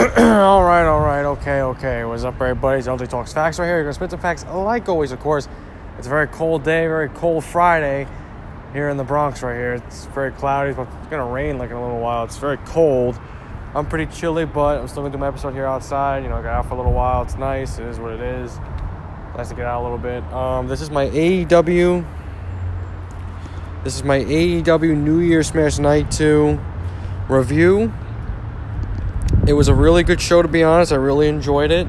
all right, all right, okay, okay. What's up, everybody? It's LJ Talks Facts right here. You're going to spit some facts like always, of course. It's a very cold day, very cold Friday here in the Bronx right here. It's very cloudy. But it's going to rain like in a little while. It's very cold. I'm pretty chilly, but I'm still going to do my episode here outside. You know, I got out for a little while. It's nice. It is what it is. Nice to get out a little bit. Um, this is my AEW. This is my AEW New Year Smash Night 2 review. It was a really good show, to be honest. I really enjoyed it.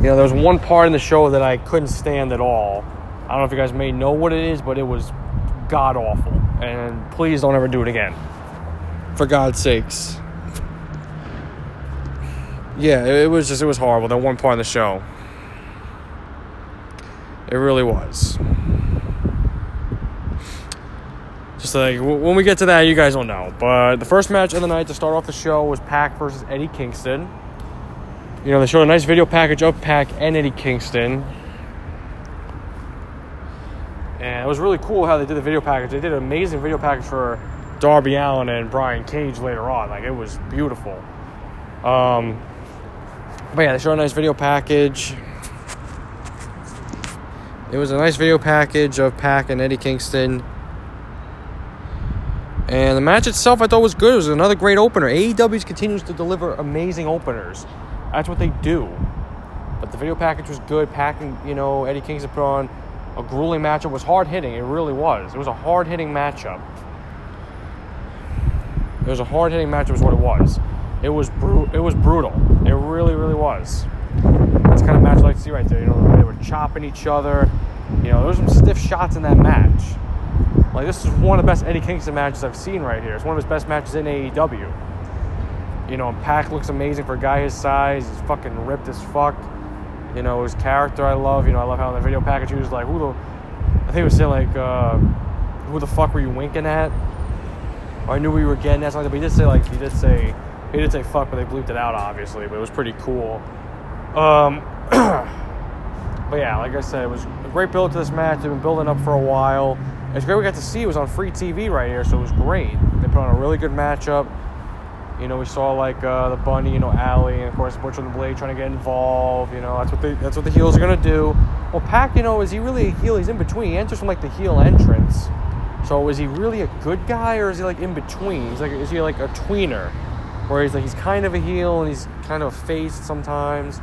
You know, there was one part in the show that I couldn't stand at all. I don't know if you guys may know what it is, but it was god awful. And please don't ever do it again. For God's sakes. Yeah, it was just, it was horrible. That one part in the show. It really was. Just like when we get to that, you guys will know. But the first match of the night to start off the show was Pac versus Eddie Kingston. You know, they showed a nice video package of Pac and Eddie Kingston. And it was really cool how they did the video package. They did an amazing video package for Darby Allin and Brian Cage later on. Like, it was beautiful. Um, but yeah, they showed a nice video package. It was a nice video package of Pac and Eddie Kingston. And the match itself, I thought was good. It was another great opener. AEW continues to deliver amazing openers. That's what they do. But the video package was good. Packing, you know, Eddie Kingston put on a grueling matchup. It was hard hitting. It really was. It was a hard hitting matchup. It was a hard hitting matchup. Is what it was. It was bru- It was brutal. It really, really was. That's kind of match I like to see right there. You know, they were chopping each other. You know, there was some stiff shots in that match. Like this is one of the best Eddie Kingston matches I've seen right here. It's one of his best matches in AEW. You know, and Pac looks amazing for a guy his size. He's fucking ripped as fuck. You know, his character I love. You know, I love how the video package he was like, who the I think it was saying like, uh, who the fuck were you winking at? Or I knew we were getting at something, but he did say like he did say he did say fuck, but they bleeped it out obviously, but it was pretty cool. Um But yeah, like I said, it was a great build to this match. They've been building up for a while. It's great we got to see it was on free TV right here, so it was great. They put on a really good matchup. You know, we saw like uh, the Bunny, you know, Allie, and of course Butcher and the Blade trying to get involved. You know, that's what they that's what the heels are gonna do. Well, Pac, you know, is he really a heel? He's in between. He enters from like the heel entrance. So is he really a good guy, or is he like in between? He's like, is he like a tweener, where he's like he's kind of a heel and he's kind of a face sometimes.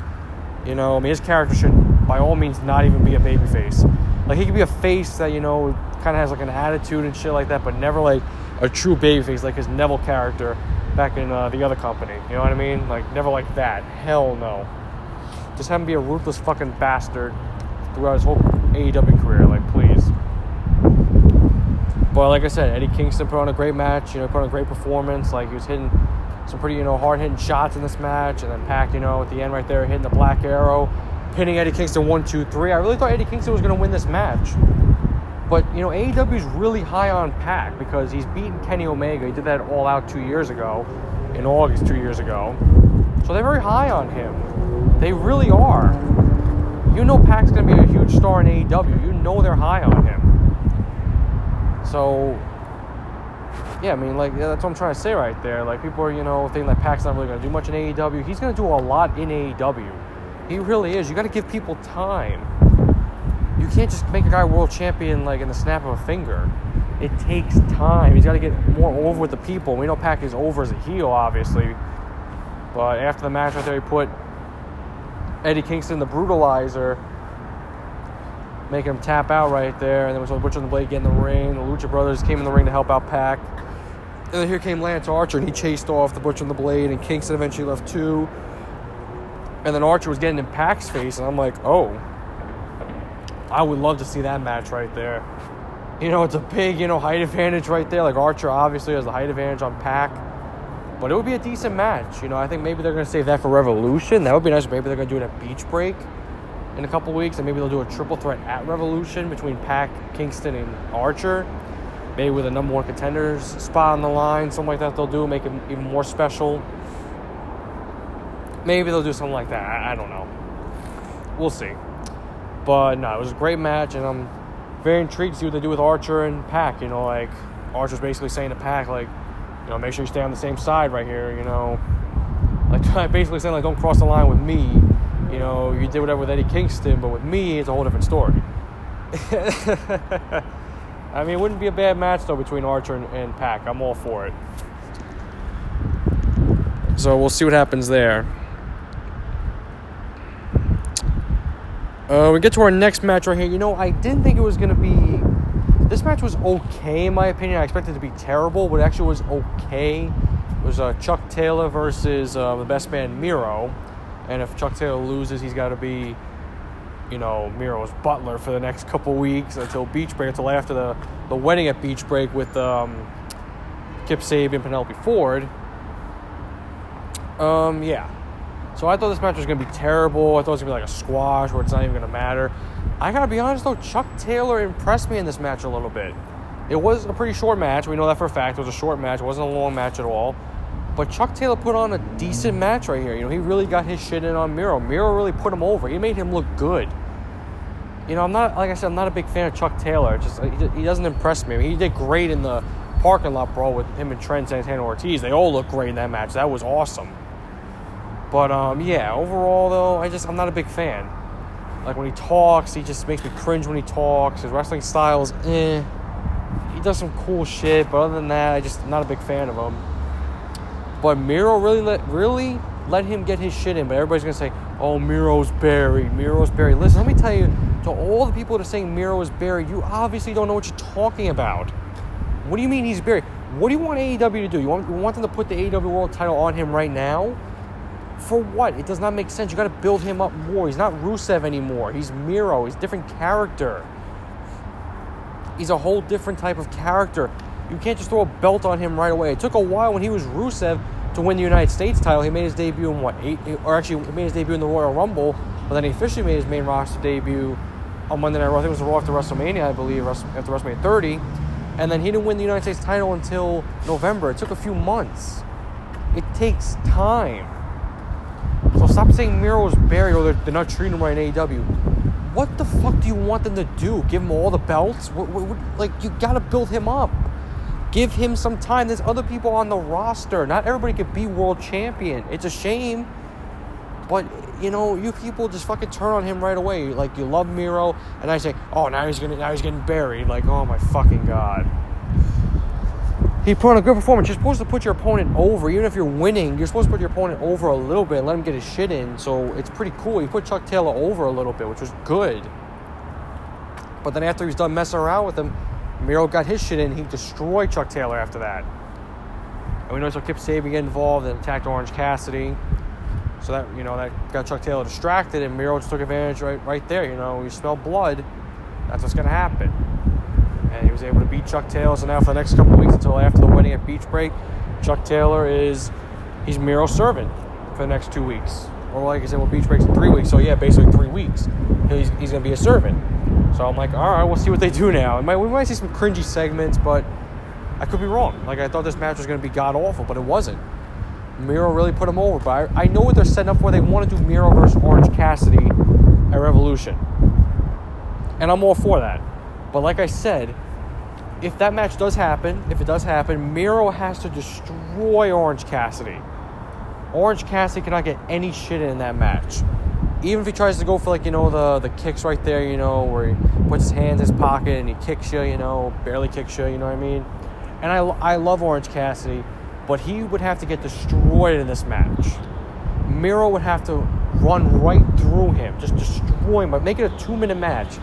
You know, I mean, his character should by all means not even be a baby face. Like he could be a face that you know kind of has like an attitude and shit like that, but never like a true baby face like his Neville character back in uh, the other company. You know what I mean? Like never like that. Hell no. Just have him be a ruthless fucking bastard throughout his whole AEW career. Like please. But like I said, Eddie Kingston put on a great match. You know, put on a great performance. Like he was hitting some pretty you know hard hitting shots in this match, and then Pac you know, at the end right there hitting the Black Arrow pinning Eddie Kingston one, two, three. I really thought Eddie Kingston was going to win this match. But, you know, AEW is really high on Pac because he's beaten Kenny Omega. He did that all out two years ago, in August two years ago. So they're very high on him. They really are. You know Pac's going to be a huge star in AEW. You know they're high on him. So, yeah, I mean, like, yeah, that's what I'm trying to say right there. Like, people are, you know, thinking that Pac's not really going to do much in AEW. He's going to do a lot in AEW. He really is. You got to give people time. You can't just make a guy world champion like in the snap of a finger. It takes time. He's got to get more over with the people. We know Pac is over as a heel, obviously. But after the match right there, he put Eddie Kingston, the brutalizer, make him tap out right there. And then we saw Butcher and the Blade get in the ring. The Lucha Brothers came in the ring to help out Pac. And then here came Lance Archer, and he chased off the Butcher and the Blade, and Kingston eventually left too. And then Archer was getting in Pac's face, and I'm like, oh, I would love to see that match right there. You know, it's a big, you know, height advantage right there. Like Archer obviously has the height advantage on Pac. But it would be a decent match. You know, I think maybe they're to save that for Revolution. That would be nice. Maybe they're to do it at Beach Break in a couple weeks. And maybe they'll do a triple threat at Revolution between Pac, Kingston, and Archer. Maybe with a number one contenders spot on the line. Something like that they'll do. Make it even more special. Maybe they'll do something like that. I, I don't know. We'll see. But no, it was a great match, and I'm very intrigued to see what they do with Archer and Pac. You know, like Archer's basically saying to Pac, like, you know, make sure you stay on the same side right here. You know, Like basically saying like, don't cross the line with me. You know, you did whatever with Eddie Kingston, but with me, it's a whole different story. I mean, it wouldn't be a bad match though between Archer and, and Pac. I'm all for it. So we'll see what happens there. Uh, we get to our next match right here. You know, I didn't think it was to be. This match was okay, in my opinion. I expected it to be terrible, but it actually was okay. It was uh, Chuck Taylor versus uh, the best man, Miro. And if Chuck Taylor loses, he's got to be, you know, Miro's butler for the next couple weeks until Beach Break, until after the, the wedding at Beach Break with um, Kip Sabian, Penelope Ford. Um, yeah. So I thought this match was going to be terrible. I thought it was going to be like a squash where it's not even going to matter. I got to be honest though, Chuck Taylor impressed me in this match a little bit. It was a pretty short match. We know that for a fact. It was a short match. It wasn't a long match at all. But Chuck Taylor put on a decent match right here. You know, he really got his shit in on Miro. Miro really put him over. He made him look good. You know, I'm not like I said, I'm not a big fan of Chuck Taylor. Just he doesn't impress me. I mean, he did great in the parking lot brawl with him and Trent Santana Ortiz. They all looked great in that match. That was awesome. But um, yeah, overall though, I just I'm not a big fan. Like when he talks, he just makes me cringe when he talks. His wrestling style is eh. He does some cool shit, but other than that, I just not a big fan of him. But Miro really let really let him get his shit in. But everybody's gonna say, "Oh, Miro's buried. Miro's buried." Listen, let me tell you, to all the people that are saying Miro is buried, you obviously don't know what you're talking about. What do you mean he's buried? What do you want AEW to do? You want, you want them to put the AEW World Title on him right now? For what? It does not make sense. You got to build him up more. He's not Rusev anymore. He's Miro. He's a different character. He's a whole different type of character. You can't just throw a belt on him right away. It took a while when he was Rusev to win the United States title. He made his debut in what eight, or actually he made his debut in the Royal Rumble, but then he officially made his main roster debut on Monday Night Raw. I think it was the Raw after WrestleMania, I believe, after WrestleMania 30, and then he didn't win the United States title until November. It took a few months. It takes time. Stop saying Miro Miro's buried or they're, they're not treating him right in AEW. What the fuck do you want them to do? Give him all the belts? What, what, what, like, you gotta build him up. Give him some time. There's other people on the roster. Not everybody could be world champion. It's a shame. But, you know, you people just fucking turn on him right away. Like, you love Miro, and I say, oh, now he's, gonna, now he's getting buried. Like, oh my fucking God he put on a good performance. You're supposed to put your opponent over, even if you're winning. You're supposed to put your opponent over a little bit, let him get his shit in. So it's pretty cool. He put Chuck Taylor over a little bit, which was good. But then after he's done messing around with him, Miro got his shit in. He destroyed Chuck Taylor after that. And we know so Kip Sabian get involved and attacked Orange Cassidy. So that you know that got Chuck Taylor distracted, and Miro just took advantage right right there. You know, you smell blood, that's what's gonna happen and he was able to beat Chuck Taylor. So now for the next couple weeks until after the wedding at Beach Break, Chuck Taylor is he's Miro's servant for the next two weeks. Or like I said, well, Beach Break's in three weeks, so yeah, basically three weeks. He's, he's gonna be a servant. So I'm like, all right, we'll see what they do now. Might, we might see some cringy segments, but I could be wrong. Like I thought this match was gonna be god awful, but it wasn't. Miro really put him over. But I, I know what they're setting up for. They want to do Miro versus Orange Cassidy at Revolution, and I'm all for that. But like I said, if that match does happen, if it does happen, Miro has to destroy Orange Cassidy. Orange Cassidy cannot get any shit in that match. Even if he tries to go for like you know the the kicks right there, you know where he puts his hands in his pocket and he kicks you, you know, barely kicks you, you know what I mean? And I I love Orange Cassidy, but he would have to get destroyed in this match. Miro would have to run right through him, just destroy him, but make it a two minute match.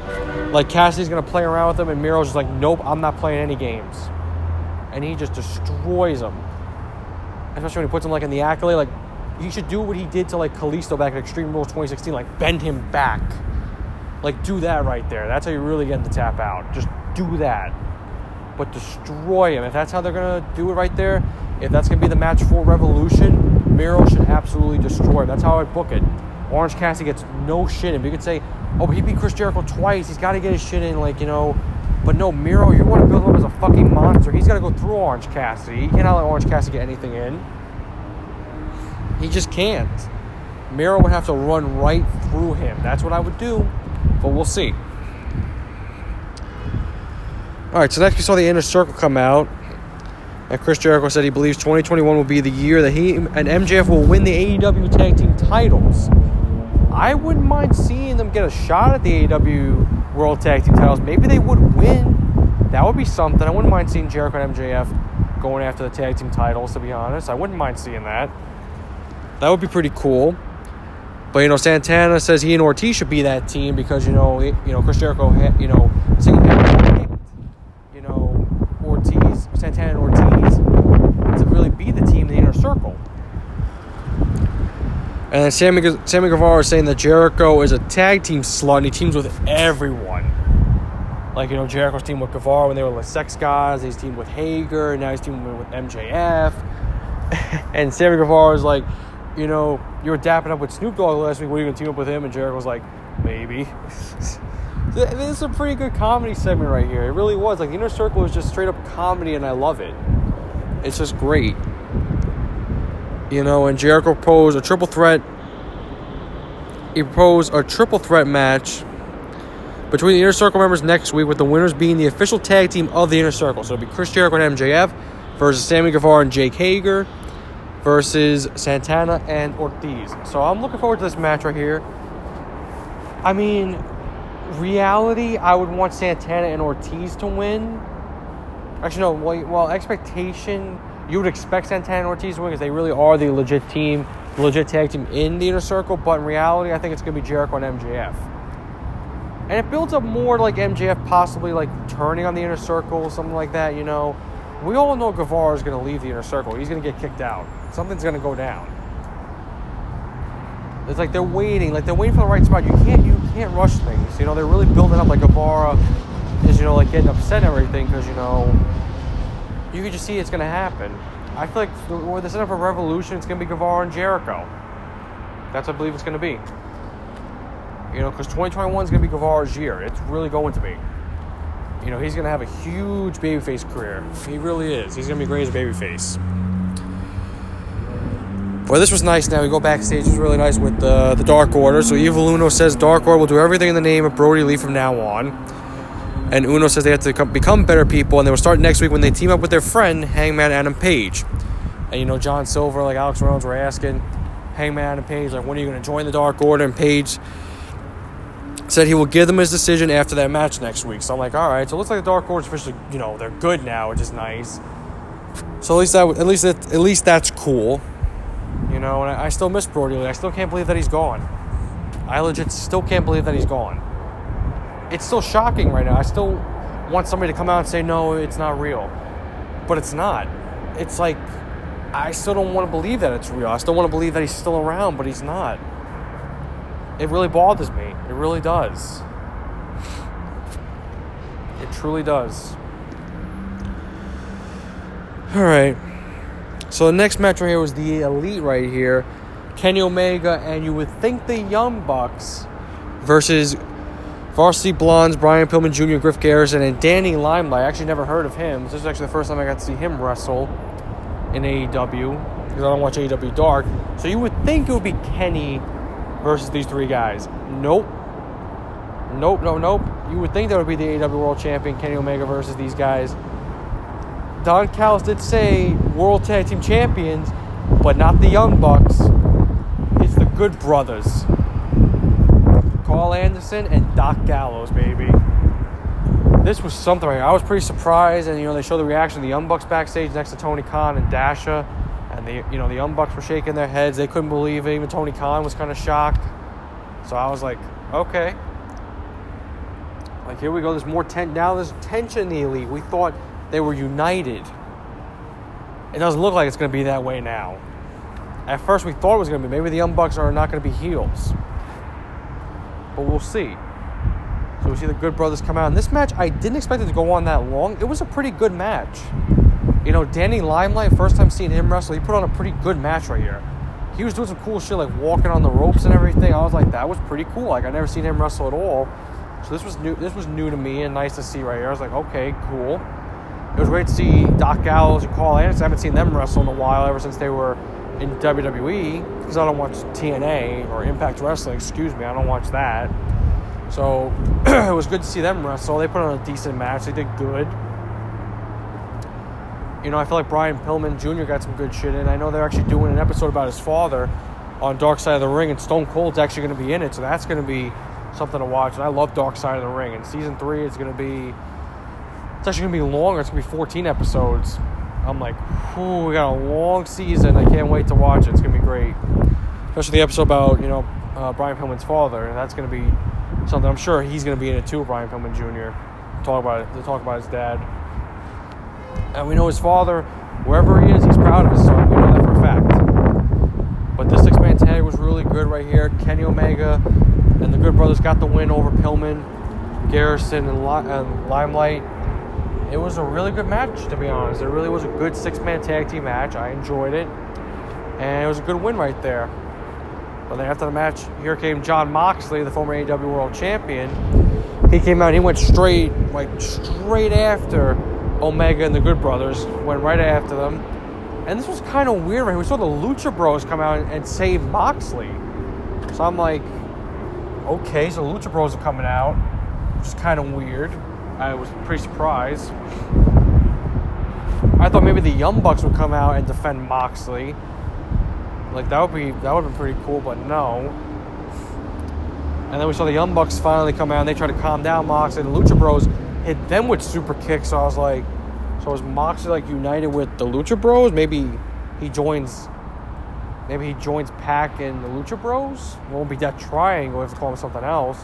Like Cassidy's gonna play around with him, and Miro's just like, nope, I'm not playing any games. And he just destroys him. Especially when he puts him like in the accolade, like he should do what he did to like Kalisto back at Extreme Rules 2016, like bend him back. Like do that right there. That's how you really get to tap out. Just do that. But destroy him. If that's how they're gonna do it right there, if that's gonna be the match for Revolution, Miro should absolutely destroy him. That's how I book it. Orange Cassidy gets no shit in. You could say, oh, but he beat Chris Jericho twice. He's got to get his shit in, like, you know. But no, Miro, you want to build him as a fucking monster. He's got to go through Orange Cassidy. He cannot let Orange Cassidy get anything in. He just can't. Miro would have to run right through him. That's what I would do, but we'll see. All right, so next we saw the inner circle come out. And Chris Jericho said he believes 2021 will be the year that he and MJF will win the AEW tag team titles. I wouldn't mind seeing them get a shot at the AEW World Tag Team titles. Maybe they would win. That would be something. I wouldn't mind seeing Jericho and MJF going after the tag team titles, to be honest. I wouldn't mind seeing that. That would be pretty cool. But you know, Santana says he and Ortiz should be that team because you know, you know, Chris Jericho, you know, you know, Ortiz, Santana and Ortiz be the team in the inner circle. And Sammy, Sammy Guevara is saying that Jericho is a tag team slut and he teams with everyone. Like, you know, Jericho's team with Guevara when they were the sex guys, he's teamed with Hager, and now he's teaming with MJF. and Sammy Guevara is like, you know, you were dapping up with Snoop Dogg last week. What are you going to team up with him? And Jericho's like, maybe. this is a pretty good comedy segment right here. It really was. Like, the Inner Circle is just straight up comedy, and I love it. It's just great. You know, and Jericho proposed a triple threat. He proposed a triple threat match between the Inner Circle members next week, with the winners being the official tag team of the Inner Circle. So it'll be Chris Jericho and MJF versus Sammy Guevara and Jake Hager versus Santana and Ortiz. So I'm looking forward to this match right here. I mean, reality, I would want Santana and Ortiz to win. Actually, no. Well, well expectation, you would expect Santana and Ortiz to win because they really are the legit team, legit tag team in the inner circle. But in reality, I think it's going to be Jericho and MJF. And it builds up more like MJF possibly like turning on the inner circle, something like that. You know, we all know Guevara is going to leave the inner circle. He's going to get kicked out. Something's going to go down. It's like they're waiting, like they're waiting for the right spot. You can't, you can't rush things. You know, they're really building up. Like Guevara is, you know, like getting upset and everything because you know, you can just see it's going to happen. I feel like the, the setup for Revolution, it's going to be Guevara and Jericho. That's what I believe it's going to be. You know, because 2021 is going to be Guevara's year. It's really going to be. You know, he's going to have a huge babyface career. He really is. He's going to be great as a babyface. Well, this was nice. Now we go backstage. It was really nice with the the Dark Order. So Evil Uno says Dark Order will do everything in the name of Brodie Lee from now on. And Uno says they have to become better people, and they will start next week when they team up with their friend Hangman Adam Page. And you know, John Silver, like Alex Reynolds, were asking Hangman Adam Page, like, when are you going to join the Dark Order? And Page said he will give them his decision after that match next week. So I'm like, all right. So it looks like the Dark Order's officially, you know, they're good now, which is nice. So at least that, at least that, at least that's cool. You know, and I, I still miss Brodie Lee. I still can't believe that he's gone. I legit still can't believe that he's gone. It's still shocking right now. I still want somebody to come out and say, no, it's not real. But it's not. It's like, I still don't want to believe that it's real. I still want to believe that he's still around, but he's not. It really bothers me. It really does. It truly does. All right. So the next match right here was the Elite right here. Kenny Omega and you would think the Young Bucks versus Varsity Blondes, Brian Pillman Jr., Griff Garrison, and Danny Limelight. I actually never heard of him. This is actually the first time I got to see him wrestle in AEW because I don't watch AEW Dark. So you would think it would be Kenny versus these three guys. Nope. Nope, no, nope. You would think that would be the AEW World Champion, Kenny Omega versus these guys. Don Callis did say World Tag Team Champions, but not the Young Bucks. It's the Good Brothers. Karl Anderson and Doc Gallows, baby. This was something right I was pretty surprised, and you know they showed the reaction of the Young Bucks backstage next to Tony Khan and Dasha, and the you know the Young Bucks were shaking their heads. They couldn't believe it. Even Tony Khan was kind of shocked. So I was like, okay. Like here we go. There's more tension now. There's tension in the elite. We thought they were united. It doesn't look like it's going to be that way now. At first, we thought it was going to be. Maybe the Young Bucks are not going to be heels. But we'll see. So we see the Good Brothers come out. And this match, I didn't expect it to go on that long. It was a pretty good match. You know, Danny Limelight, first time seeing him wrestle, he put on a pretty good match right here. He was doing some cool shit, like walking on the ropes and everything. I was like, that was pretty cool. Like, I never seen him wrestle at all. So this was new. This was new to me and nice to see right here. I was like, okay, cool. It was great to see Doc Gallows and Karl Anderson. I haven't seen them wrestle in a while, ever since they were in WWE, because I don't watch TNA or Impact Wrestling. Excuse me, I don't watch that. So it was good to see them wrestle. They put on a decent match. They did good. You know, I feel like Brian Pillman Jr. got some good shit in. I know they're actually doing an episode about his father on Dark Side of the Ring, and Stone Cold's actually going to be in it, so that's going to be something to watch. And I love Dark Side of the Ring, and season three is going to be. It's actually going to be longer. It's going to be 14 episodes. I'm like, whew, we got a long season. I can't wait to watch it. It's to be great. Especially the episode about, you know, uh, Brian Pillman's father, and that's to be something. I'm sure he's to be in it too, Brian Pillman Jr. Talk about it. To talk about his dad. And we know his father, wherever he is, he's proud of his son. We know that for a fact. But this six man tag was really good right here. Kenny Omega and the Good Brothers got the win over Pillman, Garrison, and Limelight. It was a really good match, to be honest. It really was a good six man tag team match. I enjoyed it. And it was a good win right there. But then after the match, here came Jon Moxley, the former AEW World Champion. He came out, he went straight, like straight after Omega and the Good Brothers, went right after them. And this was kind of weird. Right? We saw the Lucha Bros come out and save Moxley. So I'm like, okay, so Lucha Bros are coming out, which is kind of weird. I was pretty surprised. I thought maybe the Young Bucks would come out and defend Moxley. Like that would be that would have been pretty cool, but no. And then we saw the Young Bucks finally come out and they tried to calm down Moxley. The Lucha Bros hit them with super kicks. So I was like, so is Moxley like united with the Lucha Bros? Maybe he joins. Maybe he joins Pac and the Lucha Bros. It won't be that triangle. Have to call him something else.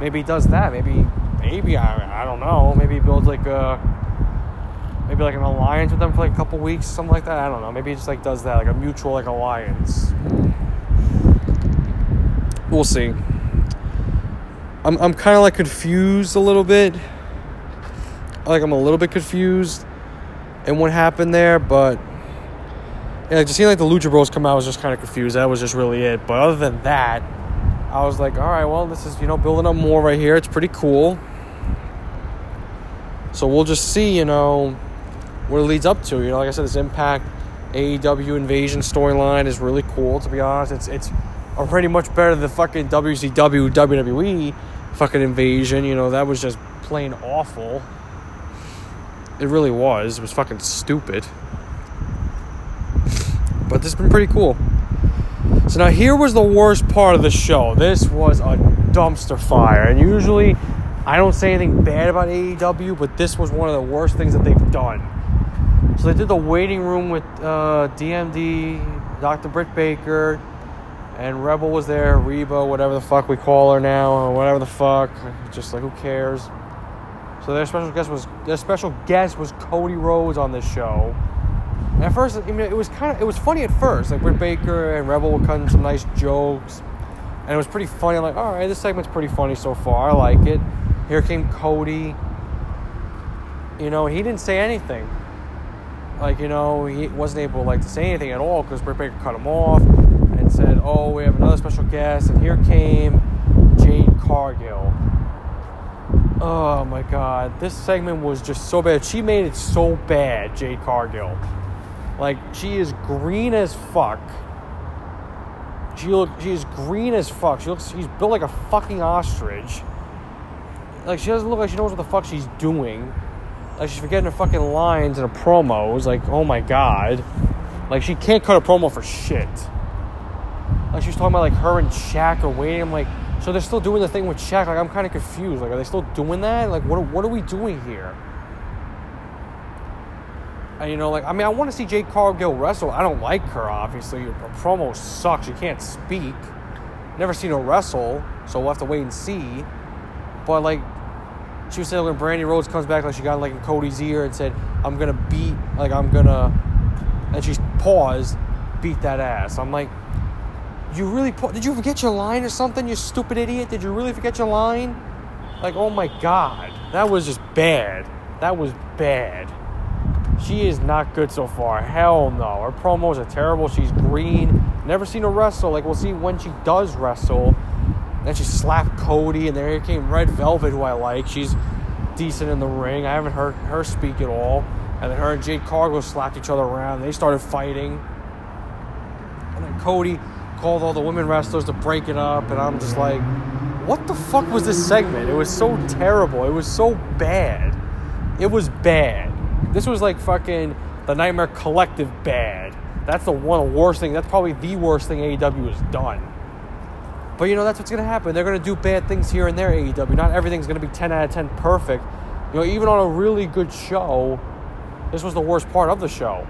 Maybe he does that. Maybe, maybe I, I don't know. Maybe he builds like a, maybe like an alliance with them for like a couple weeks, something like that. I don't know. Maybe he just like does that, like a mutual like alliance. We'll see. I'm I'm kind of like confused a little bit. Like I'm a little bit confused in what happened there, but yeah, just seeing like the Lucha Bros come out I was just kind of confused. That was just really it. But other than that, I was like, all right, well, this is you know building up more right here. It's pretty cool. So we'll just see, you know, what it leads up to. You know, like I said, this Impact AEW Invasion storyline is really cool. To be honest, it's it's already much better than the fucking WCW WWE fucking Invasion. You know, that was just plain awful. It really was. It was fucking stupid. But this has been pretty cool. So now here was the worst part of the show. This was a dumpster fire. And usually I don't say anything bad about AEW, but this was one of the worst things that they've done. So they did the waiting room with uh, DMD, Dr. Britt Baker, and Rebel was there, Reba, whatever the fuck we call her now, or whatever the fuck. Just like who cares? So their special guest was their special guest was Cody Rhodes on this show. And at first, I mean, it was kind of it was funny at first. Like Britt Baker and Rebel were cutting some nice jokes, and it was pretty funny. I'm like, all right, this segment's pretty funny so far. I like it. Here came Cody. You know, he didn't say anything. Like you know, he wasn't able like to say anything at all because Britt Baker cut him off and said, "Oh, we have another special guest," and here came Jade Cargill. Oh my god, this segment was just so bad. She made it so bad, Jade Cargill. Like she is green as fuck. She look she is green as fuck. She looks she's built like a fucking ostrich. Like she doesn't look like she knows what the fuck she's doing. Like she's forgetting her fucking lines and her promos. Like, oh my god. Like she can't cut a promo for shit. Like she was talking about like her and Shaq are waiting. I'm like, so they're still doing the thing with Shaq. Like I'm kind of confused. Like, are they still doing that? Like, what what are we doing here? And you know, like I mean, I want to see Jade Cargill wrestle. I don't like her, obviously. Her promo sucks. She can't speak. Never seen her wrestle, so we'll have to wait and see. But like, she was saying when Brandy Rhodes comes back, like she got like in Cody's ear and said, "I'm gonna beat, like I'm gonna," and she paused, beat that ass. I'm like, you really pa- did you forget your line or something? You stupid idiot! Did you really forget your line? Like, oh my god, that was just bad. That was bad. She is not good so far. Hell no. Her promos are terrible. She's green. Never seen her wrestle. Like we'll see when she does wrestle. Then she slapped Cody, and there came Red Velvet, who I like. She's decent in the ring. I haven't heard her speak at all. And then her and Jade Cargill slapped each other around. They started fighting. And then Cody called all the women wrestlers to break it up, and I'm just like, what the fuck was this segment? It was so terrible. It was so bad. It was bad. This was like fucking the Nightmare Collective bad. That's the one worst thing. That's probably the worst thing AEW has done. But you know that's what's gonna happen. They're gonna do bad things here and there. AEW. Not everything's gonna be 10 out of 10 perfect. You know, even on a really good show, this was the worst part of the show.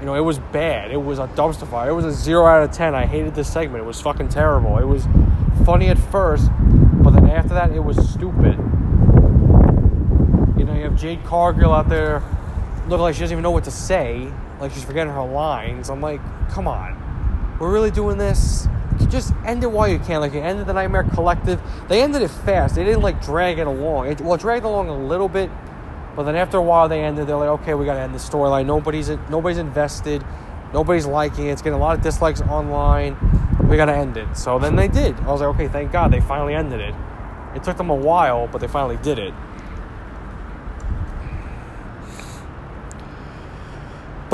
You know, it was bad. It was a dumpster fire. It was a zero out of 10. I hated this segment. It was fucking terrible. It was funny at first, but then after that, it was stupid. You know, you have Jade Cargill out there looking like she doesn't even know what to say, like she's forgetting her lines. I'm like, come on. We're really doing this? Just end it while you can. Like, you ended the Nightmare Collective. They ended it fast. They didn't, like, drag it along. It, well, it dragged along a little bit, but then after a while, they ended. They're like, okay, we got to end the storyline. Nobody's nobody's invested. Nobody's liking it. It's getting a lot of dislikes online. We got to end it. So then they did. I was like, okay, thank God they finally ended it. It took them a while, but they finally did it.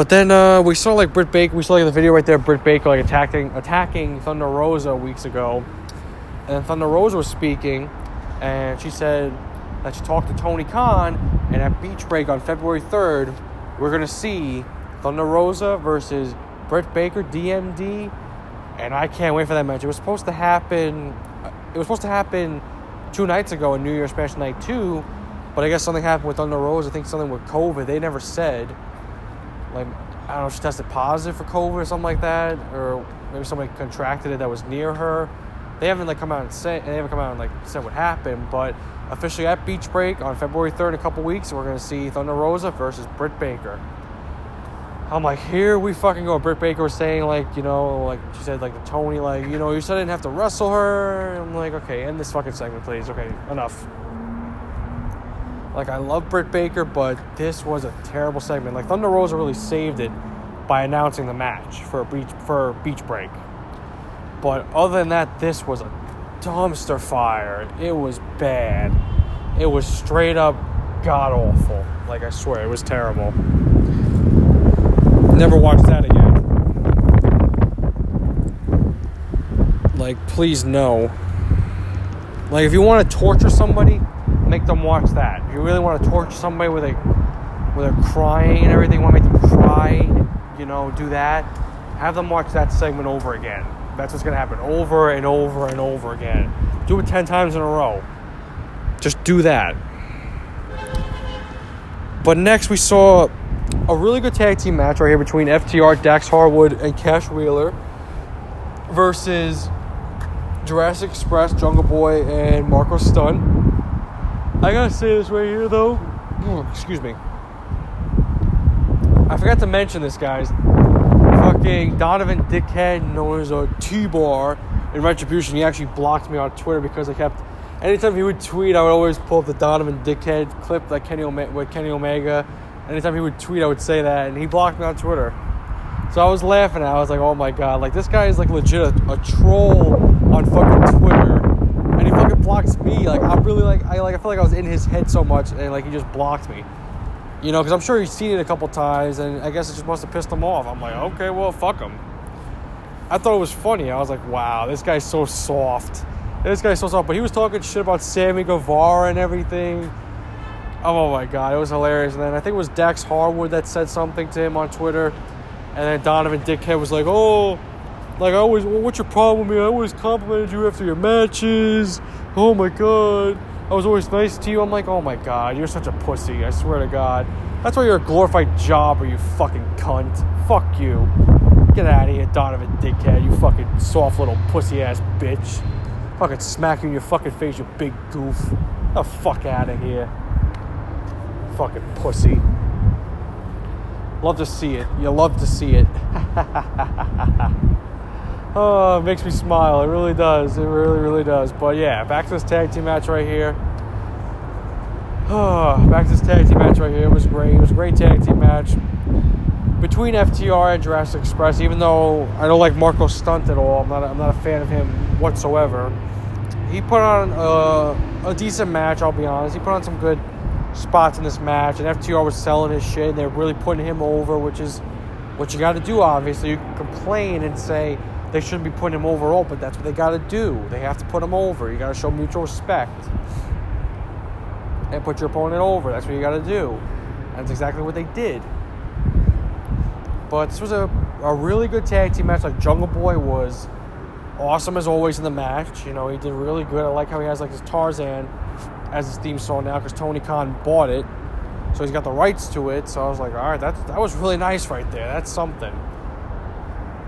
But then uh, we saw like Britt Baker. We saw like the video right there, Britt Baker like attacking attacking Thunder Rosa weeks ago, and Thunder Rosa was speaking, and she said that she talked to Tony Khan, and at Beach Break on February third, we're gonna see Thunder Rosa versus Britt Baker, DMD, and I can't wait for that match. It was supposed to happen. It was supposed to happen two nights ago in New Year's Special Night two, but I guess something happened with Thunder Rosa. I think something with COVID. They never said like I don't know, she tested positive for COVID or something like that, or maybe somebody contracted it that was near her. They haven't like come out and say they haven't come out and like said what happened, but officially at Beach Break on February third in a couple weeks, we're gonna see Thunder Rosa versus Britt Baker. I'm like, here we fucking go. Britt Baker was saying like, you know, like she said like the Tony, like, you know, you said I didn't have to wrestle her. I'm like, okay, end this fucking segment, please. Okay, enough. Like I love Britt Baker, but this was a terrible segment. Like Thunder Rosa really saved it by announcing the match for a beach for beach break. But other than that, this was a dumpster fire. It was bad. It was straight up god awful. Like I swear, it was terrible. Never watch that again. Like, please no. Like, if you want to torture somebody, make them watch that. If you really want to torture somebody with a they're crying and everything, want to make them cry, you know, do that. Have them watch that segment over again. That's what's gonna happen over and over and over again. Do it ten times in a row. Just do that. But next we saw a really good tag team match right here between FTR, Dax Harwood, and Cash Wheeler versus Jurassic Express, Jungle Boy, and Marko Stunt. I gotta say this right here though. Mm, excuse me. I forgot to mention this, guys. Fucking Donovan Dickhead, known as a T Bar in Retribution, he actually blocked me on Twitter because I kept. Anytime he would tweet, I would always pull up the Donovan Dickhead clip like Kenny Ome- with Kenny Omega. Anytime he would tweet, I would say that, and he blocked me on Twitter. So I was laughing. At. I was like, "Oh my god! Like this guy is like legit a, a troll on fucking Twitter." and he fucking blocks me. Like I'm really like I like I feel like I was in his head so much, and like he just blocked me. You know, because I'm sure he's seen it a couple times, and I guess it just must have pissed him off. I'm like, okay, well, fuck him. I thought it was funny. I was like, wow, this guy's so soft. This guy's so soft. But he was talking shit about Sammy Guevara and everything. Oh, oh my god, it was hilarious. And then I think it was Dax Harwood that said something to him on Twitter. And then Donovan Dickhead was like, oh, like I always, well, what's your problem with me? I always complimented you after your matches. Oh my god, I was always nice to you. I'm like, oh my god, you're such a pussy. I swear to God. That's why you're a glorified jobber, you fucking cunt. Fuck you. Get out of here, Donovan dickhead. You fucking soft little pussy ass bitch. Fucking smack you in your fucking face, you big goof. the fuck out of here. Fucking pussy. Love to see it. You love to see it. Oh, it makes me smile. It really does. It really, really does. But yeah, back to this tag team match right here. Oh, back to this tag team match right here. It was great. It was a great tag team match between FTR and Jurassic Express. Even though I don't like Marko Stunt at all, I'm not. I'm not a fan of him whatsoever. He put on a, a decent match. I'll be honest. He put on some good spots in this match, and FTR was selling his shit. And they're really putting him over, which is what you got to do. Obviously, you complain and say they shouldn't be putting him over all, but that's what they got to do. They have to put him over. You got to show mutual respect and put your opponent over. That's what you got to do. And That's exactly what they did. But this was a, a really good tag team match. Like Jungle Boy was awesome as always in the match. You know, he did really good. I like how he has like his Tarzan as his theme song now because Tony Khan bought it. So he's got the rights to it. So I was like, all right, that, that was really nice right there. That's something.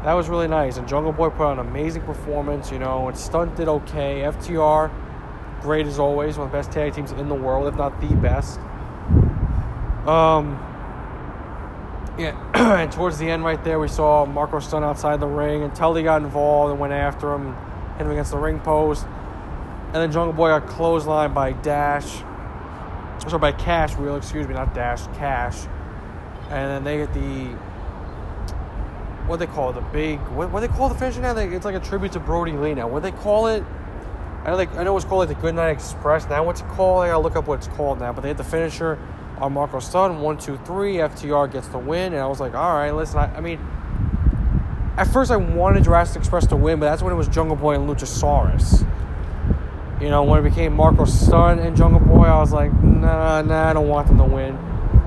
That was really nice. And Jungle Boy put on an amazing performance, you know, and Stunt did okay. FTR, great as always, one of the best tag teams in the world, if not the best. Um, yeah, and towards the end right there, we saw Marko Stunt outside the ring, and Tully got involved and went after him, and hit him against the ring post. And then Jungle Boy got clotheslined by Dash. Sorry, by Cash Wheel, excuse me, not Dash, Cash. And then they get the what they call it, the big what, what they call the finish now? It's like a tribute to Brodie Lee now. What they call it? I know, they, I know it's called like the Goodnight Express. Now what's it called? I gotta look up what it's called now. But they had the finisher on Marko Stunt, one, two, three. FTR gets the win, and I was like, all right, listen. I, I mean, at first I wanted Jurassic Express to win, but that's when it was Jungle Boy and Luchasaurus. You know, when it became Marko Stunt and Jungle Boy, I was like, nah, nah, I don't want them to win.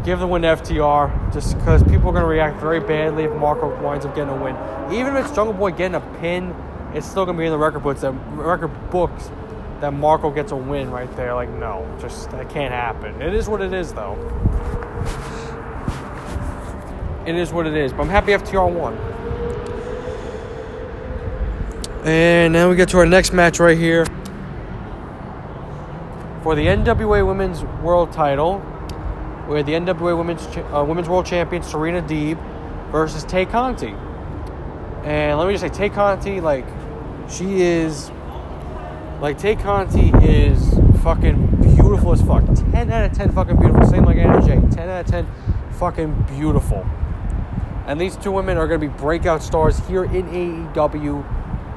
Give the win to FTR, just because people are going to react very badly if Marko winds up getting a win. Even if it's Jungle Boy getting a pin, it's still going to be in the record books that record books that Marko gets a win right there. Like, no, just that can't happen. It is what it is, though. It is what it is. But I'm happy FTR won. And now we get to our next match right here for the NWA Women's World Title. We had the NWA Women's uh, Women's World Champion Serena Deeb versus Tay Conti. And let me just say, Tay Conti, like, she is, like, Tay Conti is fucking beautiful as fuck. 10 out of 10 fucking beautiful. Same like Anna Jay. 10 out of 10 fucking beautiful. And these two women are going to be breakout stars here in AEW.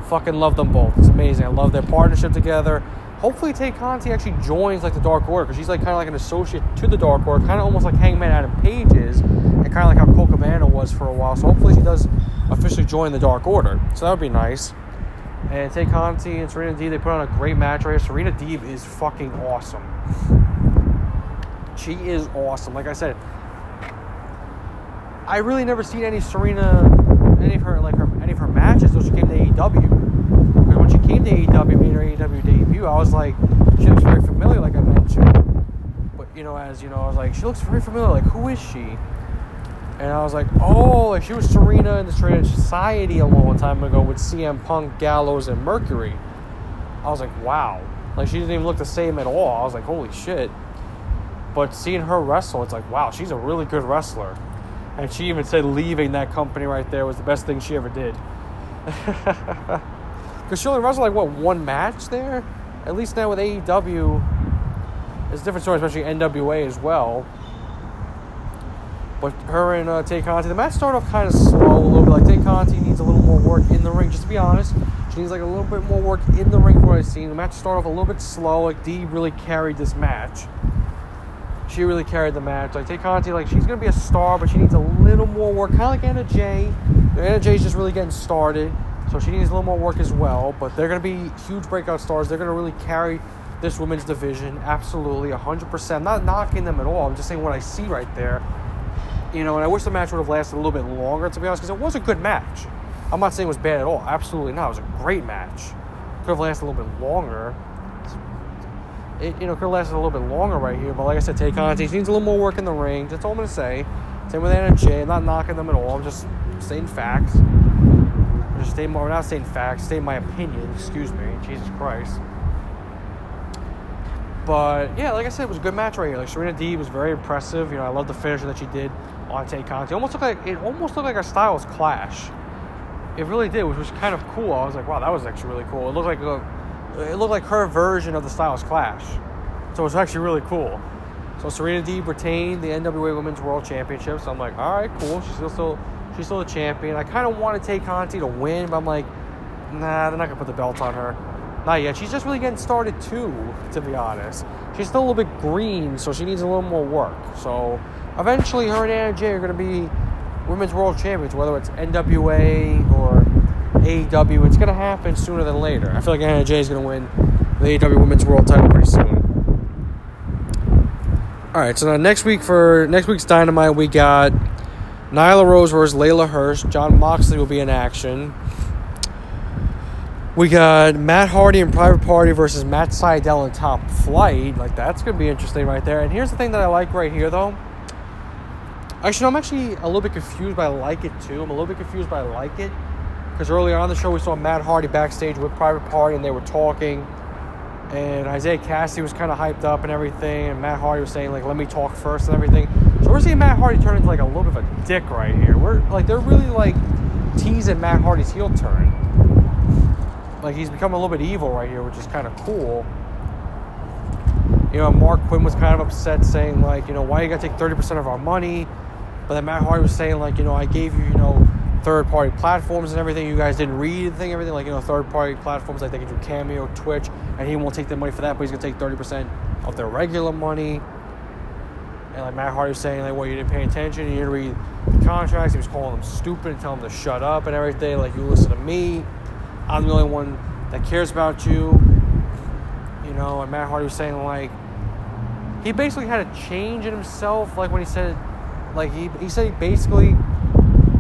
Fucking love them both. It's amazing. I love their partnership together hopefully Tay Conti actually joins like the Dark Order because she's like kind of like an associate to the Dark Order, kind of almost like Hangman Adam Page is, and kind of like how Colt Cabana was for a while. So hopefully she does officially join the Dark Order. So that would be nice. And Tay Conti and Serena Deeb, they put on a great match right here. Serena Deeb is fucking awesome. She is awesome. Like I said, I really never seen any Serena, any of her like her any of her matches until she came to AEW to AEW, made her AEW debut, I was like, she looks very familiar, like I mentioned. But you know, as you know, I was like, she looks very familiar. Like, who is she? And I was like, oh, like she was Serena in the Straight Society a long time ago with CM Punk, Gallows, and Mercury. I was like, wow. Like she didn't even look the same at all. I was like, holy shit. But seeing her wrestle, it's like, wow, she's a really good wrestler. And she even said leaving that company right there was the best thing she ever did. Because she only wrestled like what one match there. At least now with AEW, it's a different story, especially NWA as well. But her and uh, Tay Conti, the match started off kind of slow a little bit. Like Tay Conti needs a little more work in the ring, just to be honest. She needs like a little bit more work in the ring for what I've seen. The match started off a little bit slow. Like Dee really carried this match. She really carried the match. Like Tay Conti, like she's gonna be a star, but she needs a little more work. Kind of like Anna Jay. Anna Jay's just really getting started. So she needs a little more work as well. But they're going to be huge breakout stars. They're going to really carry this women's division absolutely 100%. I'm not knocking them at all. I'm just saying what I see right there. You know, and I wish the match would have lasted a little bit longer, to be honest, because it was a good match. I'm not saying it was bad at all. Absolutely not. It was a great match. Could have lasted a little bit longer. It, you know, could have lasted a little bit longer right here. But like I said, Tay Conti needs a little more work in the ring. That's all I'm going to say. Same with Anna Jay. I'm not knocking them at all. I'm just saying facts just state more, not saying facts, state my opinion, excuse me, Jesus Christ. But yeah, like I said, it was a good match right here. Like Serena Deeb was very impressive. You know, I love the finisher that she did on Tay Conti. It almost looked like it almost looked like a Styles clash. It really did, which was kind of cool. I was like, wow, that was actually really cool. It looked like a, it looked like her version of the Styles clash. So it was actually really cool. So Serena Deeb retained the NWA Women's World Championship. So I'm like, all right, cool. She's still still She's still a champion. I kind of want to Tay Conti to win, but I'm like, nah, they're not to put the belt on her. Not yet. She's just really getting started too, to be honest. She's still a little bit green, so she needs a little more work. So eventually, her and Anna Jay are to be women's world champions, whether it's NWA or AEW. It's to happen sooner than later. I feel like Anna Jay is to win the AEW Women's World Title pretty soon. All right, so now next week for next week's Dynamite, we got Nyla Rose versus Leyla Hirsch. Jon Moxley will be in action. We got Matt Hardy and Private Party versus Matt Sydal and Top Flight. Like that's gonna be interesting right there. And here's the thing that I like right here though. Actually, I'm actually a little bit confused by like it too. I'm a little bit confused by like it because earlier on the show we saw Matt Hardy backstage with Private Party and they were talking, and Isaiah Kassidy was kind of hyped up and everything, and Matt Hardy was saying like, "Let me talk first and everything." So we're seeing Matt Hardy turn into like a little bit of a dick right here. We're like they're really like teasing Matt Hardy's heel turn like he's become a little bit evil right here, which is kind of cool. You know, Marq Quen was kind of upset, saying like, you know, why you gotta take thirty percent of our money? But then Matt Hardy was saying like, you know, I gave you, you know, third party platforms and everything. You guys didn't read the thing, everything like you know, third party platforms like they can do Cameo, Twitch, and he won't take the money for that, but he's gonna take thirty percent of their regular money. And like Matt Hardy was saying, like, well, you didn't pay attention, you didn't read the contracts. He was calling them stupid and telling them to shut up and everything. Like, you listen to me. I'm the only one that cares about you. You know, and Matt Hardy was saying like he basically had a change in himself, like when he said like he he said he basically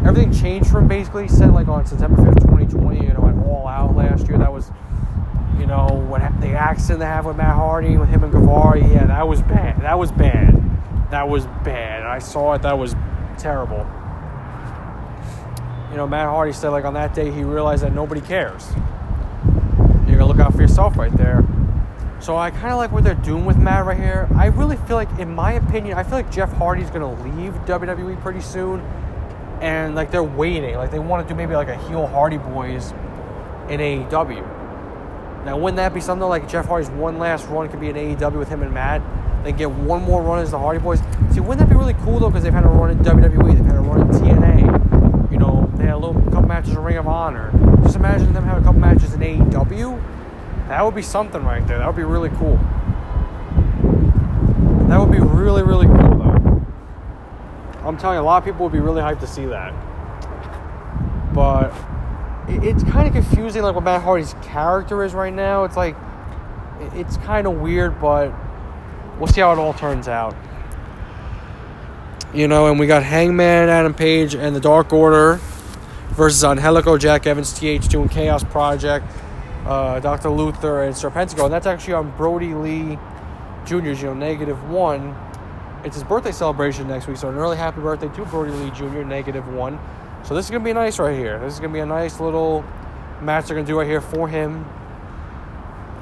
everything changed for him basically. He said like on September fifth, twenty twenty, you know, at all out last year. That was you know, what the accident they have with Matt Hardy with him and Guevara, yeah, that was bad. That was bad. That was bad. I saw it, that was terrible you know, Matt Hardy said like on that day he realized that nobody cares. You're going to look out for yourself right there. So I kind of like what they're doing with Matt right here. I really feel like, in my opinion, I feel like Jeff Hardy's gonna leave WWE pretty soon, and like they're waiting, like they want to do maybe like a heel Hardy Boys in AEW. Now, wouldn't that be something like Jeff Hardy's one last run could be in AEW with him and Matt? Then get one more run as the Hardy Boys. See, wouldn't that be really cool though? Because they've had a run in WWE, they've had a run in TNA you know, they had a little couple matches in Ring of Honor. Just imagine them having a couple matches in AEW. That would be something right there. That would be really cool. That would be really, really cool, though. I'm telling you, a lot of people would be really hyped to see that. But it's kind of confusing, like what Matt Hardy's character is right now. It's like, it's kind of weird, but we'll see how it all turns out. You know, and we got Hangman, Adam Page, and the Dark Order versus Angelico, Jack Evans, TH2, and Chaos Project, uh, Dr. Luther, and Serpentico. And that's actually on Brodie Lee Jr.'s, you know, negative one. It's his birthday celebration next week, so an early happy birthday to Brodie Lee Jr., negative one. So this is going to be nice right here. This is going to be a nice little match they're going to do right here for him.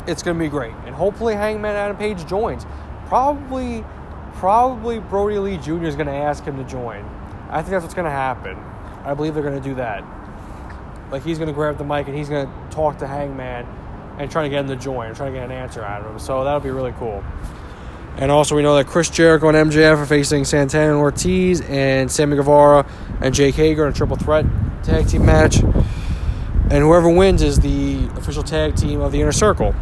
It's going to be great. And hopefully Hangman Adam Page joins. Probably probably Brodie Lee Jr. is going to ask him to join. I think that's what's going to happen. I believe they're going to do that. Like he's going to grab the mic and he's going to talk to Hangman and try to get him to join, try to get an answer out of him. So that'll be really cool. And also, we know that Chris Jericho and MJF are facing Santana and Ortiz and Sammy Guevara and Jake Hager in a triple threat tag team match. And whoever wins is the official tag team of the Inner Circle.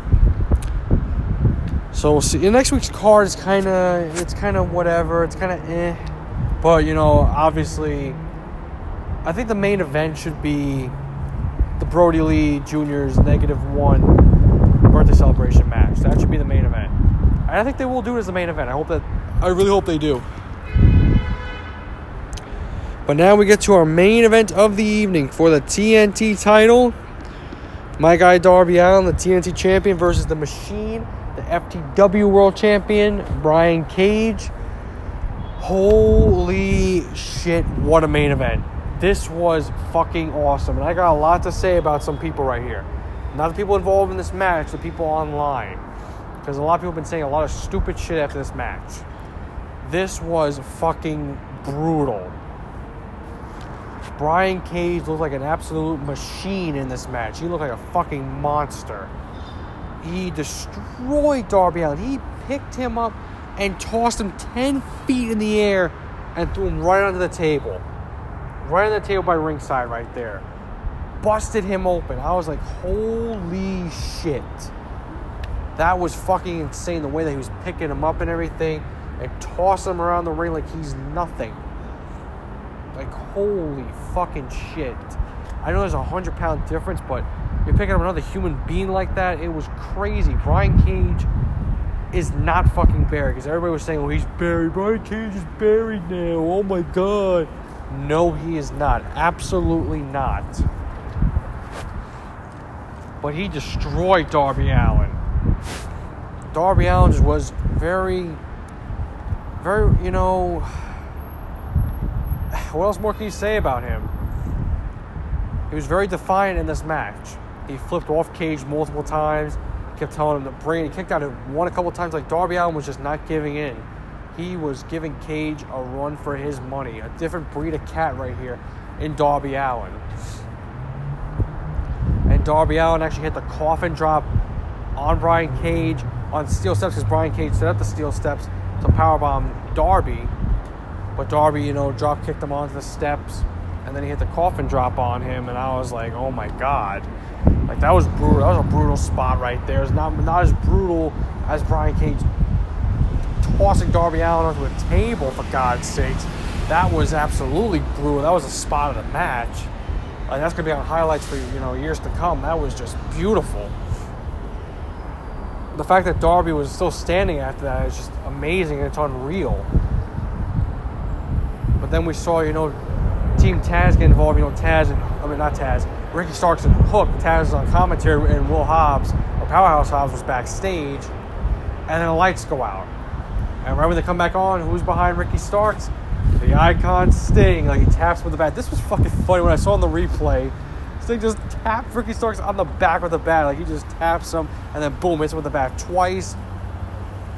So we'll see. next week's card is kind of it's kind of whatever. It's kind of eh, but you know, obviously, I think the main event should be the Brodie Lee Jr.'s negative one birthday celebration match. That should be the main event. And I think they will do it as the main event. I hope that. I really hope they do. But now we get to our main event of the evening for the TNT title. My guy Darby Allin, the TNT champion, versus the Machine the FTW World Champion, Brian Cage. Holy shit, what a main event. This was fucking awesome. And I got a lot to say about some people right here. Not the people involved in this match, the people online. Because a lot of people have been saying a lot of stupid shit after this match. This was fucking brutal. Brian Cage looked like an absolute machine in this match. He looked like a fucking monster he destroyed Darby Allin. He picked him up and tossed him 10 feet in the air and threw him right onto the table. Right on the table by ringside, right there. Busted him open. I was like, holy shit. That was fucking insane the way that he was picking him up and everything and tossing him around the ring like he's nothing. Like, holy fucking shit. I know there's a hundred pound difference, but you're picking up another human being like that. It was crazy. Brian Cage is not fucking buried because everybody was saying, "Well, he's buried. Brian Cage is buried now. Oh my god." No, he is not. Absolutely not. But he destroyed Darby Allin. Darby Allin just was very, very, you know. What else more can you say about him? He was very defiant in this match. He flipped off cage multiple times. Kept telling him to bring. He kicked out of one a couple times. Like Darby Allin was just not giving in. He was giving Cage a run for his money. A different breed of cat right here in Darby Allin. And Darby Allin actually hit the coffin drop on Brian Cage on steel steps because Brian Cage set up the steel steps to powerbomb Darby. But Darby, you know, drop kicked him onto the steps and then he hit the coffin drop on him, and I was like, oh my god. Like that was brutal. That was a brutal spot right there. It's not not as brutal as Brian Cage tossing Darby Allin onto a table for God's sakes. That was absolutely brutal. That was a spot of the match. Like that's gonna be on highlights for you know years to come. That was just beautiful. The fact that Darby was still standing after that is just amazing. It's unreal. But then we saw, you know, Team Taz get involved. You know, Taz and I mean not Taz, Ricky Starks and Hook. Taz is on commentary, and Will Hobbs or Powerhouse Hobbs was backstage, and then the lights go out. And right when they come back on, who's behind Ricky Starks? The icon Sting. Like he taps with the bat. This was fucking funny when I saw on the replay. Sting just tapped Ricky Starks on the back with the bat. Like he just taps him, and then boom, hits him with the bat twice.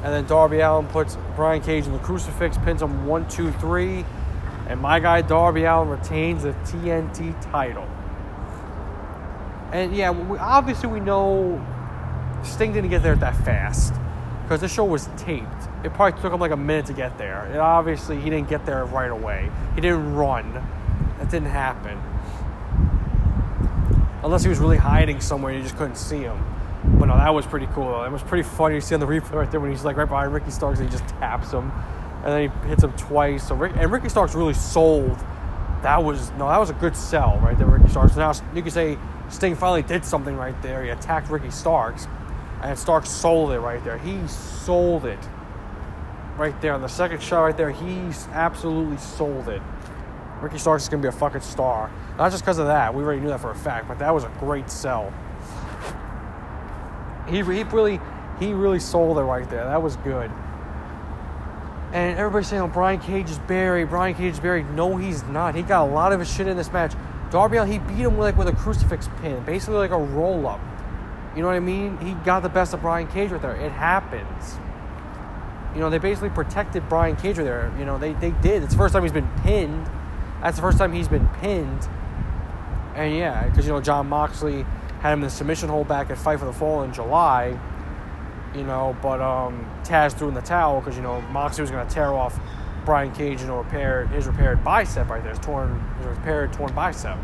And then Darby Allin puts Brian Cage in the crucifix, pins him one, two, three. And my guy Darby Allin retains the TNT title. And yeah, we, obviously we know Sting didn't get there that fast because the show was taped. It probably took him like a minute to get there. And obviously he didn't get there right away. He didn't run. That didn't happen. Unless he was really hiding somewhere and you just couldn't see him. But no, that was pretty cool. It was pretty funny to see on the replay right there when he's like right behind Ricky Starks and he just taps him and then he hits him twice. So Rick, and Ricky Starks really sold. That was no, that was a good sell right there, Ricky Starks. Now you can say Sting finally did something right there. He attacked Ricky Starks, and Starks sold it right there. He sold it right there on the second shot right there. He absolutely sold it. Ricky Starks is gonna be a fucking star. Not just because of that. We already knew that for a fact, but that was a great sell. He, he really he really sold it right there. That was good. And everybody's saying, oh, Brian Cage is buried. Brian Cage is buried. No, he's not. He got a lot of his shit in this match. Darby he beat him like with a crucifix pin, basically like a roll up. You know what I mean? He got the best of Brian Cage right there. It happens. You know, they basically protected Brian Cage right there. You know, they, they did. It's the first time he's been pinned. That's the first time he's been pinned. And yeah, because, you know, Jon Moxley had him in the submission hold back at Fight for the Fall in July you know, but um, Taz threw in the towel because you know Moxley was going to tear off Brian Cage, know, repair his repaired bicep right there, his torn, his repaired torn bicep.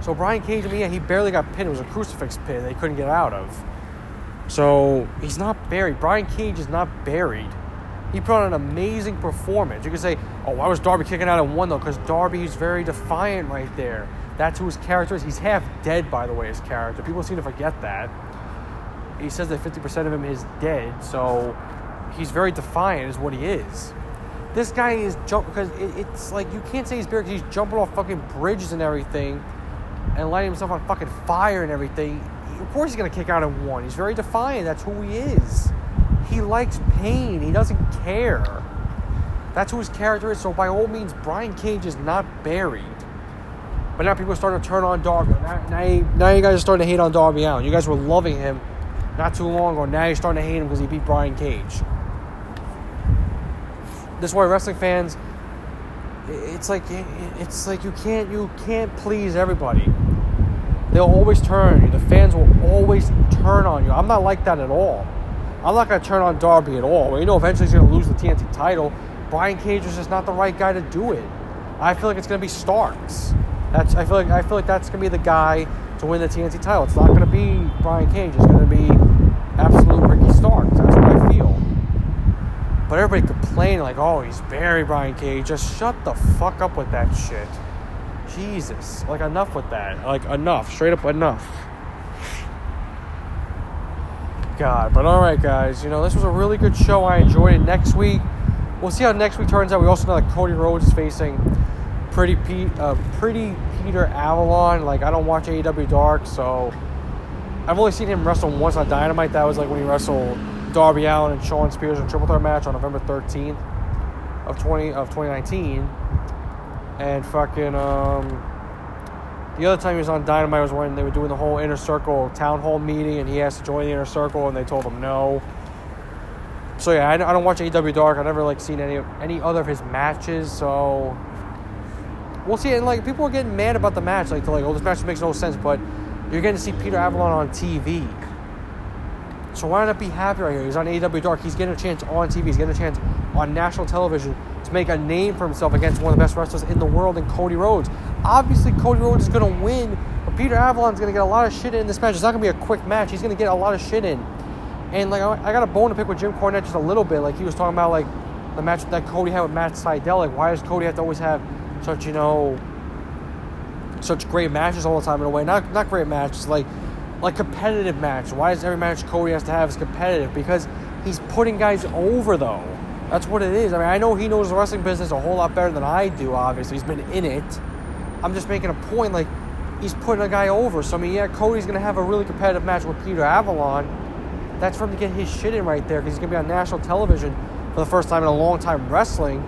So Brian Cage, I mean, yeah, he barely got pinned. It was a crucifix pin they couldn't get out of. So he's not buried. Brian Cage is not buried. He put on an amazing performance. You could say, oh, why was Darby kicking out in one though? Because Darby's very defiant right there. That's who his character is. He's half dead, by the way, his character. People seem to forget that he says that 50% of him is dead, so he's very defiant, is what he is. This guy is jump because it, it's like you can't say he's buried because he's jumping off fucking bridges and everything, and lighting himself on fucking fire and everything. Of course, he's gonna kick out in one. He's very defiant. That's who he is. He likes pain. He doesn't care. That's who his character is. So by all means, Brian Cage is not buried. But now people are starting to turn on Darby. Now, now, you, now you guys are starting to hate on Darby Allin. You guys were loving him not too long ago. Now you're starting to hate him because he beat Brian Cage. This is why wrestling fans, it's like it's like you can't you can't please everybody. They'll always turn on you. The fans will always turn on you. I'm not like that at all. I'm not gonna turn on Darby at all. You know, eventually he's gonna lose the TNT title. Brian Cage is just not the right guy to do it. I feel like it's gonna be Starks. That's I feel like I feel like that's gonna be the guy to win the TNT title. It's not to be Brian Cage. It's to be absolute Ricky Starks. That's what I feel. But everybody complaining like, oh, he's buried Brian Cage. Just shut the fuck up with that shit. Jesus. Like, enough with that. Like, enough. Straight up enough. God. But all right, guys. You know, this was a really good show. I enjoyed it. Next week, we'll see how next week turns out. We also know that Cody Rhodes is facing pretty Pete, uh, pretty Peter Avalon. Like I don't watch AEW Dark, so I've only seen him wrestle once on Dynamite. That was like when he wrestled Darby Allin and Shawn Spears in triple threat match on November 13th of 20 of 2019. And fucking um, the other time he was on Dynamite was when they were doing the whole inner circle town hall meeting, and he asked to join the inner circle, and they told him no. So yeah, I, I don't watch AEW Dark. I've never like seen any any other of his matches, so we'll see. And like people are getting mad about the match, like they're like, "Oh, this match makes no sense," but you're getting to see Peter Avalon on TV. So why not be happy right here? He's on AW Dark. He's getting a chance on TV. He's getting a chance on national television to make a name for himself against one of the best wrestlers in the world in Cody Rhodes. Obviously, Cody Rhodes is going to win, but Peter Avalon's going to get a lot of shit in this match. It's not going to be a quick match. He's going to get a lot of shit in. And like I got a bone to pick with Jim Cornette just a little bit. Like he was talking about like the match that Cody had with Matt Sydal. Like why does Cody have to always have such you know such great matches all the time in a way? Not not great matches like like competitive match. Why does every match Cody has to have is competitive? Because he's putting guys over though. That's what it is. I mean, I know he knows the wrestling business a whole lot better than I do. Obviously, he's been in it. I'm just making a point. Like he's putting a guy over. So I mean, yeah, Cody's gonna have a really competitive match with Peter Avalon. That's for him to get his shit in right there because he's gonna be on national television for the first time in a long time wrestling.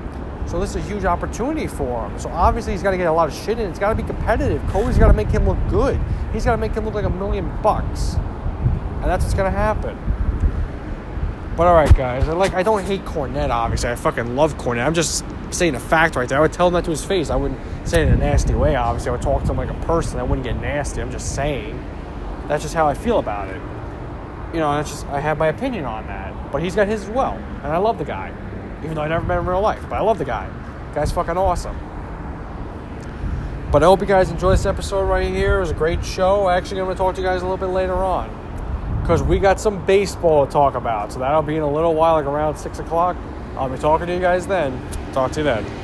So this is a huge opportunity for him. So obviously he's got to get a lot of shit in. It's got to be competitive. Cody's got to make him look good. He's got to make him look like a million bucks, and that's what's gonna happen. But all right, guys. Like I don't hate Cornette. Obviously, I fucking love Cornette. I'm just saying a fact right there. I would tell him that to his face. I wouldn't say it in a nasty way. Obviously, I would talk to him like a person. I wouldn't get nasty. I'm just saying. That's just how I feel about it. You know, that's just I have my opinion on that. But he's got his as well, and I love the guy even though I never met him in real life. But I love the guy. The guy's fucking awesome. But I hope you guys enjoy this episode right here. It was a great show. Actually, I'm going to talk to you guys a little bit later on because we got some baseball to talk about. So that'll be in a little while, like around 6 o'clock. I'll be talking to you guys then. Talk to you then.